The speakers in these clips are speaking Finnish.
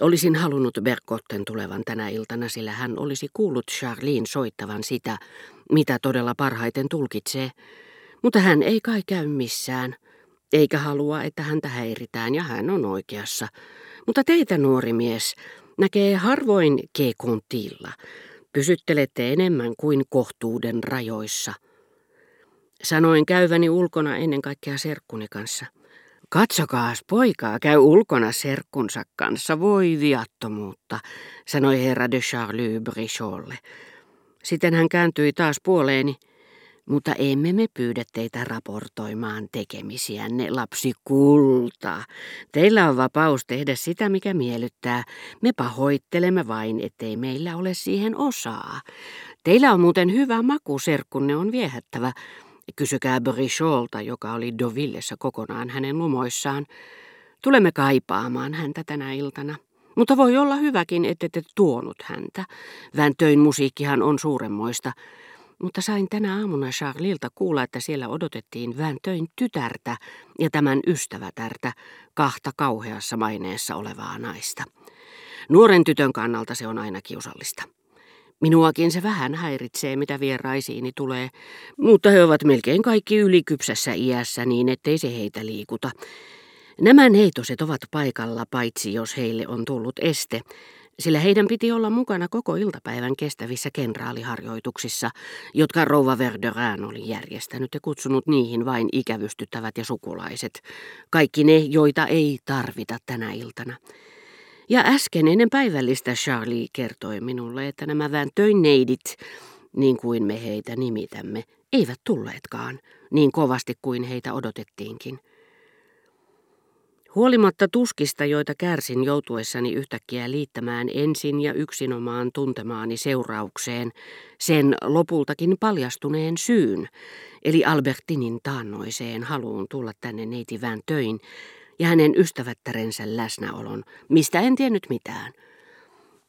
Olisin halunnut Berkotten tulevan tänä iltana, sillä hän olisi kuullut Charlene soittavan sitä, mitä todella parhaiten tulkitsee. Mutta hän ei kai käy missään, eikä halua, että häntä häiritään, ja hän on oikeassa. Mutta teitä, nuori mies, näkee harvoin keekuntilla. Pysyttelette enemmän kuin kohtuuden rajoissa. Sanoin käyväni ulkona ennen kaikkea serkkuni kanssa. Katsokaas, poikaa käy ulkona serkkunsa kanssa, voi viattomuutta, sanoi herra de Charlie Bricholle. Sitten hän kääntyi taas puoleeni. Mutta emme me pyydä teitä raportoimaan tekemisiänne, lapsi kulta. Teillä on vapaus tehdä sitä, mikä miellyttää. Me pahoittelemme vain, ettei meillä ole siihen osaa. Teillä on muuten hyvä maku, serkkunne on viehättävä. Kysykää Bricholta, joka oli Dovillessa kokonaan hänen lumoissaan. Tulemme kaipaamaan häntä tänä iltana. Mutta voi olla hyväkin, ette te tuonut häntä. Väntöin musiikkihan on suuremmoista. Mutta sain tänä aamuna Charlilta kuulla, että siellä odotettiin Väntöin tytärtä ja tämän ystävätärtä, kahta kauheassa maineessa olevaa naista. Nuoren tytön kannalta se on aina kiusallista. Minuakin se vähän häiritsee, mitä vieraisiini tulee, mutta he ovat melkein kaikki ylikypsässä iässä niin, ettei se heitä liikuta. Nämä neitoset ovat paikalla, paitsi jos heille on tullut este, sillä heidän piti olla mukana koko iltapäivän kestävissä kenraaliharjoituksissa, jotka rouva Verderin oli järjestänyt ja kutsunut niihin vain ikävystyttävät ja sukulaiset, kaikki ne, joita ei tarvita tänä iltana. Ja äsken ennen päivällistä Charlie kertoi minulle, että nämä neidit, niin kuin me heitä nimitämme, eivät tulleetkaan niin kovasti kuin heitä odotettiinkin. Huolimatta tuskista, joita kärsin joutuessani yhtäkkiä liittämään ensin ja yksinomaan tuntemaani seuraukseen, sen lopultakin paljastuneen syyn, eli Albertinin taannoiseen haluun tulla tänne neitivään töin, ja hänen ystävättärensä läsnäolon, mistä en tiennyt mitään.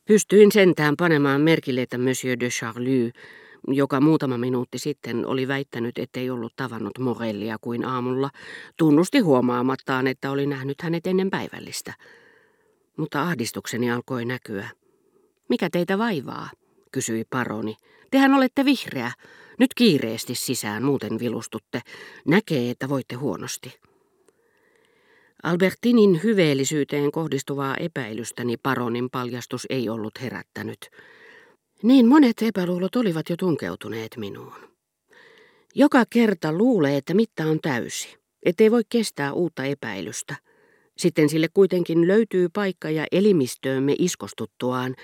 Pystyin sentään panemaan merkille, että Monsieur de Charlie, joka muutama minuutti sitten oli väittänyt, ettei ollut tavannut Morellia kuin aamulla, tunnusti huomaamattaan, että oli nähnyt hänet ennen päivällistä. Mutta ahdistukseni alkoi näkyä. Mikä teitä vaivaa? kysyi paroni. Tehän olette vihreä. Nyt kiireesti sisään, muuten vilustutte. Näkee, että voitte huonosti. Albertinin hyveellisyyteen kohdistuvaa epäilystäni paronin paljastus ei ollut herättänyt. Niin monet epäluulot olivat jo tunkeutuneet minuun. Joka kerta luulee, että mitta on täysi, ettei voi kestää uutta epäilystä. Sitten sille kuitenkin löytyy paikka ja elimistöömme iskostuttuaan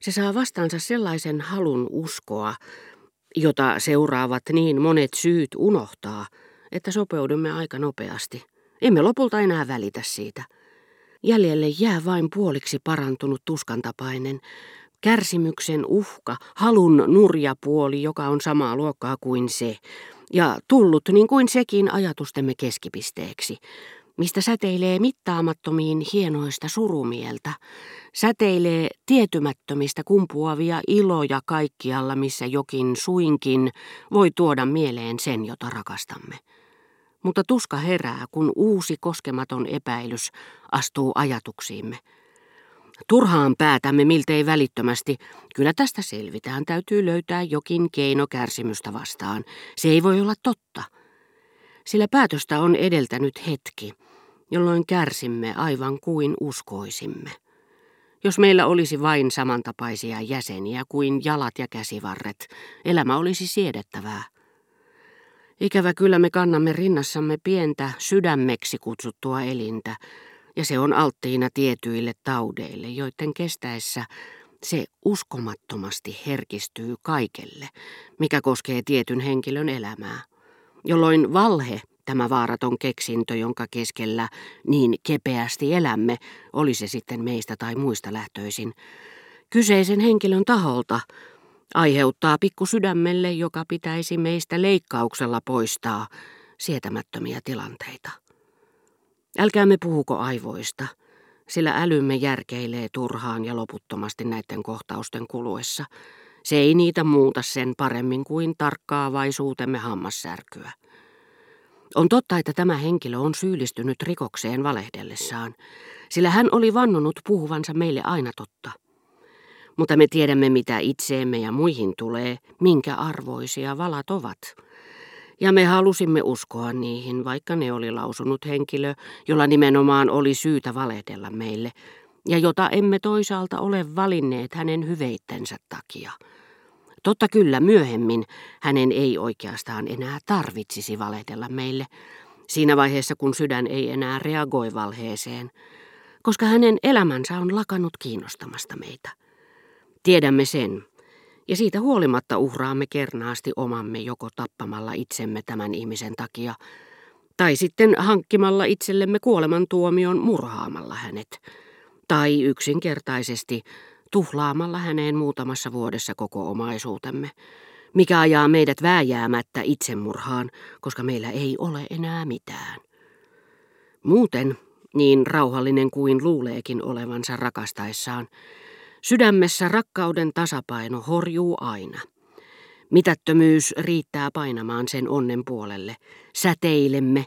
se saa vastaansa sellaisen halun uskoa, jota seuraavat niin monet syyt unohtaa, että sopeudumme aika nopeasti. Emme lopulta enää välitä siitä. Jäljelle jää vain puoliksi parantunut tuskantapainen, kärsimyksen uhka, halun nurjapuoli, joka on samaa luokkaa kuin se, ja tullut niin kuin sekin ajatustemme keskipisteeksi, mistä säteilee mittaamattomiin hienoista surumieltä, säteilee tietymättömistä kumpuavia iloja kaikkialla, missä jokin suinkin voi tuoda mieleen sen, jota rakastamme mutta tuska herää, kun uusi koskematon epäilys astuu ajatuksiimme. Turhaan päätämme miltei välittömästi. Kyllä tästä selvitään, täytyy löytää jokin keino kärsimystä vastaan. Se ei voi olla totta. Sillä päätöstä on edeltänyt hetki, jolloin kärsimme aivan kuin uskoisimme. Jos meillä olisi vain samantapaisia jäseniä kuin jalat ja käsivarret, elämä olisi siedettävää. Ikävä kyllä me kannamme rinnassamme pientä sydämeksi kutsuttua elintä, ja se on alttiina tietyille taudeille, joiden kestäessä se uskomattomasti herkistyy kaikelle, mikä koskee tietyn henkilön elämää, jolloin valhe, tämä vaaraton keksintö, jonka keskellä niin kepeästi elämme, oli se sitten meistä tai muista lähtöisin, kyseisen henkilön taholta Aiheuttaa pikkusydämelle, joka pitäisi meistä leikkauksella poistaa sietämättömiä tilanteita. Älkäämme puhuko aivoista, sillä älymme järkeilee turhaan ja loputtomasti näiden kohtausten kuluessa. Se ei niitä muuta sen paremmin kuin tarkkaavaisuutemme hammassärkyä. On totta, että tämä henkilö on syyllistynyt rikokseen valehdellessaan. sillä hän oli vannonut puhuvansa meille aina totta. Mutta me tiedämme, mitä itseemme ja muihin tulee, minkä arvoisia valat ovat. Ja me halusimme uskoa niihin, vaikka ne oli lausunut henkilö, jolla nimenomaan oli syytä valehdella meille, ja jota emme toisaalta ole valinneet hänen hyveittensä takia. Totta kyllä myöhemmin hänen ei oikeastaan enää tarvitsisi valehdella meille, siinä vaiheessa kun sydän ei enää reagoi valheeseen, koska hänen elämänsä on lakannut kiinnostamasta meitä. Tiedämme sen, ja siitä huolimatta uhraamme kernaasti omamme joko tappamalla itsemme tämän ihmisen takia, tai sitten hankkimalla itsellemme kuolemantuomion murhaamalla hänet, tai yksinkertaisesti tuhlaamalla häneen muutamassa vuodessa koko omaisuutemme, mikä ajaa meidät vääjäämättä itsemurhaan, koska meillä ei ole enää mitään. Muuten, niin rauhallinen kuin luuleekin olevansa rakastaessaan, sydämessä rakkauden tasapaino horjuu aina. Mitättömyys riittää painamaan sen onnen puolelle. Säteilemme,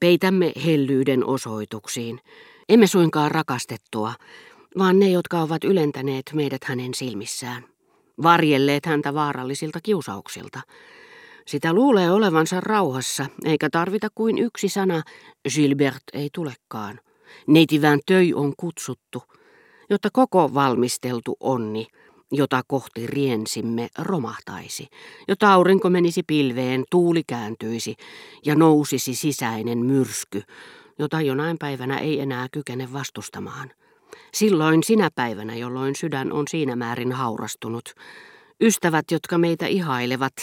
peitämme hellyyden osoituksiin. Emme suinkaan rakastettua, vaan ne, jotka ovat ylentäneet meidät hänen silmissään. Varjelleet häntä vaarallisilta kiusauksilta. Sitä luulee olevansa rauhassa, eikä tarvita kuin yksi sana, Gilbert ei tulekaan. Neitivään töi on kutsuttu, jotta koko valmisteltu onni, jota kohti riensimme, romahtaisi, jotta aurinko menisi pilveen, tuuli kääntyisi ja nousisi sisäinen myrsky, jota jonain päivänä ei enää kykene vastustamaan. Silloin sinä päivänä, jolloin sydän on siinä määrin haurastunut, ystävät, jotka meitä ihailevat,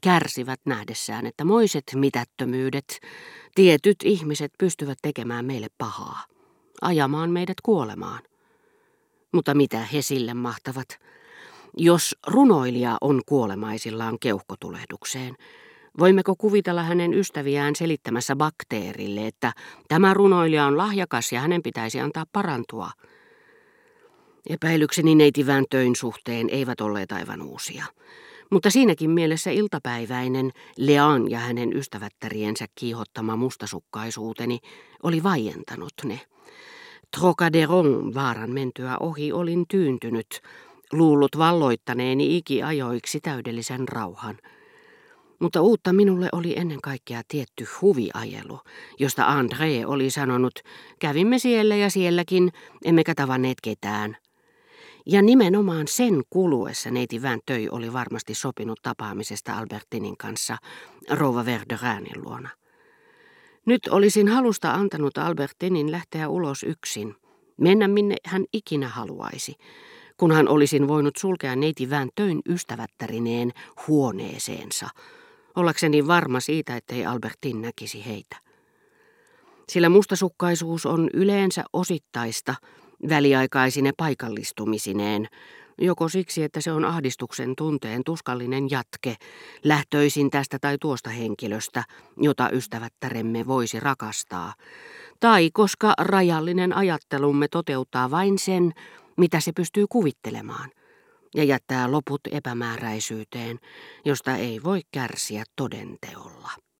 kärsivät nähdessään, että moiset mitättömyydet, tietyt ihmiset pystyvät tekemään meille pahaa, ajamaan meidät kuolemaan. Mutta mitä he sille mahtavat? Jos runoilija on kuolemaisillaan keuhkotulehdukseen, voimmeko kuvitella hänen ystäviään selittämässä bakteerille, että tämä runoilija on lahjakas ja hänen pitäisi antaa parantua – Epäilykseni neitivään töin suhteen eivät olleet aivan uusia. Mutta siinäkin mielessä iltapäiväinen Leon ja hänen ystävättäriensä kiihottama mustasukkaisuuteni oli vaientanut ne. Trocaderon vaaran mentyä ohi olin tyyntynyt, luullut valloittaneeni ikiajoiksi täydellisen rauhan. Mutta uutta minulle oli ennen kaikkea tietty huviajelu, josta André oli sanonut, kävimme siellä ja sielläkin, emmekä tavanneet ketään. Ja nimenomaan sen kuluessa neiti töi oli varmasti sopinut tapaamisesta Albertinin kanssa rouva Verderäänin luona. Nyt olisin halusta antanut Albertinin lähteä ulos yksin, mennä minne hän ikinä haluaisi, kunhan olisin voinut sulkea neiti töin ystävättärineen huoneeseensa, ollakseni varma siitä, ettei Albertin näkisi heitä. Sillä mustasukkaisuus on yleensä osittaista, väliaikaisine paikallistumisineen, joko siksi, että se on ahdistuksen tunteen tuskallinen jatke, lähtöisin tästä tai tuosta henkilöstä, jota ystävättäremme voisi rakastaa, tai koska rajallinen ajattelumme toteuttaa vain sen, mitä se pystyy kuvittelemaan, ja jättää loput epämääräisyyteen, josta ei voi kärsiä todenteolla.